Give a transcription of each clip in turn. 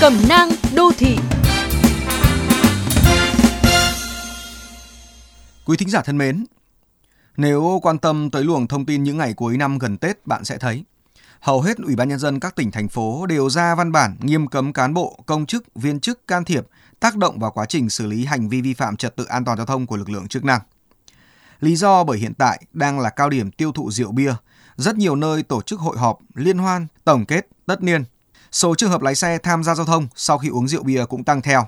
Cẩm nang đô thị Quý thính giả thân mến, nếu quan tâm tới luồng thông tin những ngày cuối năm gần Tết, bạn sẽ thấy hầu hết Ủy ban Nhân dân các tỉnh, thành phố đều ra văn bản nghiêm cấm cán bộ, công chức, viên chức can thiệp, tác động vào quá trình xử lý hành vi vi phạm trật tự an toàn giao thông của lực lượng chức năng. Lý do bởi hiện tại đang là cao điểm tiêu thụ rượu bia, rất nhiều nơi tổ chức hội họp, liên hoan, tổng kết, tất niên. Số trường hợp lái xe tham gia giao thông sau khi uống rượu bia cũng tăng theo.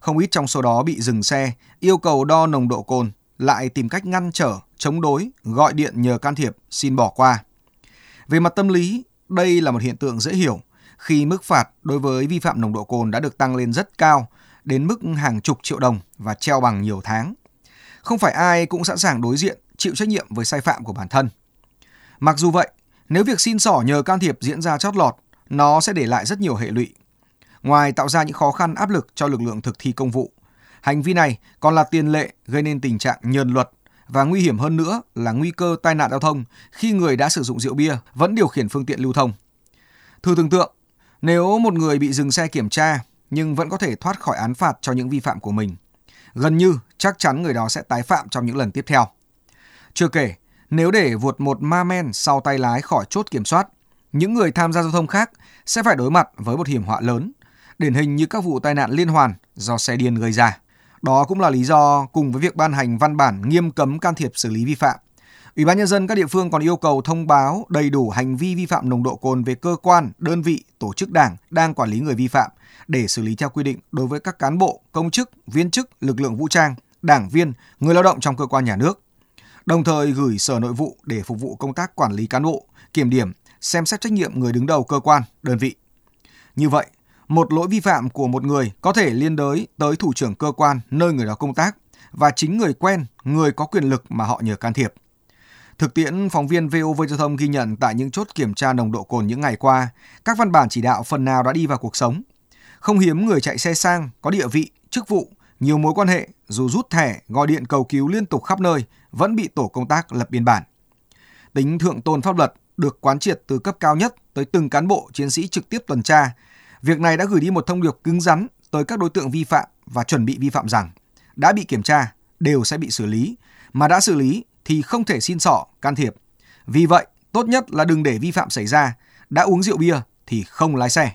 Không ít trong số đó bị dừng xe, yêu cầu đo nồng độ cồn, lại tìm cách ngăn trở, chống đối, gọi điện nhờ can thiệp, xin bỏ qua. Về mặt tâm lý, đây là một hiện tượng dễ hiểu khi mức phạt đối với vi phạm nồng độ cồn đã được tăng lên rất cao, đến mức hàng chục triệu đồng và treo bằng nhiều tháng. Không phải ai cũng sẵn sàng đối diện, chịu trách nhiệm với sai phạm của bản thân. Mặc dù vậy, nếu việc xin sỏ nhờ can thiệp diễn ra chót lọt, nó sẽ để lại rất nhiều hệ lụy. Ngoài tạo ra những khó khăn áp lực cho lực lượng thực thi công vụ, hành vi này còn là tiền lệ gây nên tình trạng nhờn luật và nguy hiểm hơn nữa là nguy cơ tai nạn giao thông khi người đã sử dụng rượu bia vẫn điều khiển phương tiện lưu thông. Thử tưởng tượng, nếu một người bị dừng xe kiểm tra nhưng vẫn có thể thoát khỏi án phạt cho những vi phạm của mình, gần như chắc chắn người đó sẽ tái phạm trong những lần tiếp theo. Chưa kể, nếu để vụt một ma men sau tay lái khỏi chốt kiểm soát, những người tham gia giao thông khác sẽ phải đối mặt với một hiểm họa lớn, điển hình như các vụ tai nạn liên hoàn do xe điên gây ra. Đó cũng là lý do cùng với việc ban hành văn bản nghiêm cấm can thiệp xử lý vi phạm. Ủy ban nhân dân các địa phương còn yêu cầu thông báo đầy đủ hành vi vi phạm nồng độ cồn về cơ quan, đơn vị, tổ chức đảng đang quản lý người vi phạm để xử lý theo quy định đối với các cán bộ, công chức, viên chức, lực lượng vũ trang, đảng viên, người lao động trong cơ quan nhà nước. Đồng thời gửi Sở Nội vụ để phục vụ công tác quản lý cán bộ, kiểm điểm, xem xét trách nhiệm người đứng đầu cơ quan, đơn vị. Như vậy, một lỗi vi phạm của một người có thể liên đới tới thủ trưởng cơ quan nơi người đó công tác và chính người quen, người có quyền lực mà họ nhờ can thiệp. Thực tiễn, phóng viên VOV Giao thông ghi nhận tại những chốt kiểm tra nồng độ cồn những ngày qua, các văn bản chỉ đạo phần nào đã đi vào cuộc sống. Không hiếm người chạy xe sang, có địa vị, chức vụ, nhiều mối quan hệ, dù rút thẻ, gọi điện cầu cứu liên tục khắp nơi, vẫn bị tổ công tác lập biên bản. Tính thượng tôn pháp luật được quán triệt từ cấp cao nhất tới từng cán bộ chiến sĩ trực tiếp tuần tra. Việc này đã gửi đi một thông điệp cứng rắn tới các đối tượng vi phạm và chuẩn bị vi phạm rằng đã bị kiểm tra đều sẽ bị xử lý, mà đã xử lý thì không thể xin sỏ can thiệp. Vì vậy, tốt nhất là đừng để vi phạm xảy ra, đã uống rượu bia thì không lái xe.